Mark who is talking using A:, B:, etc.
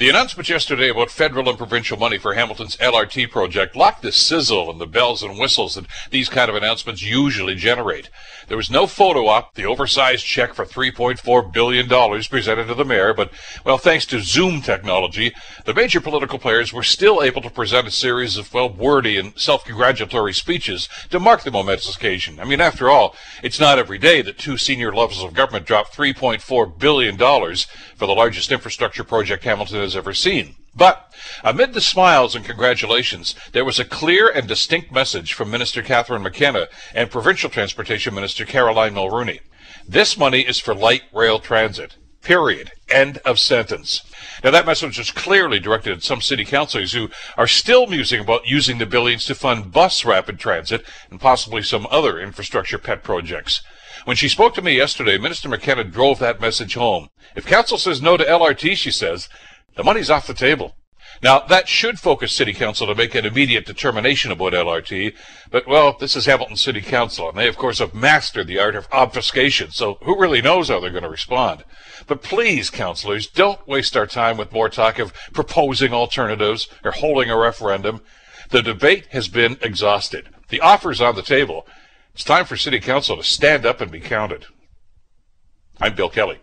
A: The announcement yesterday about federal and provincial money for Hamilton's LRT project lacked the sizzle and the bells and whistles that these kind of announcements usually generate. There was no photo op, the oversized check for $3.4 billion presented to the mayor, but, well, thanks to Zoom technology, the major political players were still able to present a series of, well, wordy and self-congratulatory speeches to mark the momentous occasion. I mean, after all, it's not every day that two senior levels of government drop $3.4 billion for the largest infrastructure project Hamilton has ever seen. But amid the smiles and congratulations, there was a clear and distinct message from Minister Catherine McKenna and Provincial Transportation Minister Caroline Mulroney. This money is for light rail transit. Period. End of sentence. Now that message was clearly directed at some city councillors who are still musing about using the billions to fund bus rapid transit and possibly some other infrastructure pet projects. When she spoke to me yesterday, Minister McKenna drove that message home. If council says no to LRT, she says, the money's off the table. Now, that should focus City Council to make an immediate determination about LRT, but, well, this is Hamilton City Council, and they, of course, have mastered the art of obfuscation, so who really knows how they're going to respond? But please, councillors, don't waste our time with more talk of proposing alternatives or holding a referendum. The debate has been exhausted. The offer's on the table. It's time for City Council to stand up and be counted. I'm Bill Kelly.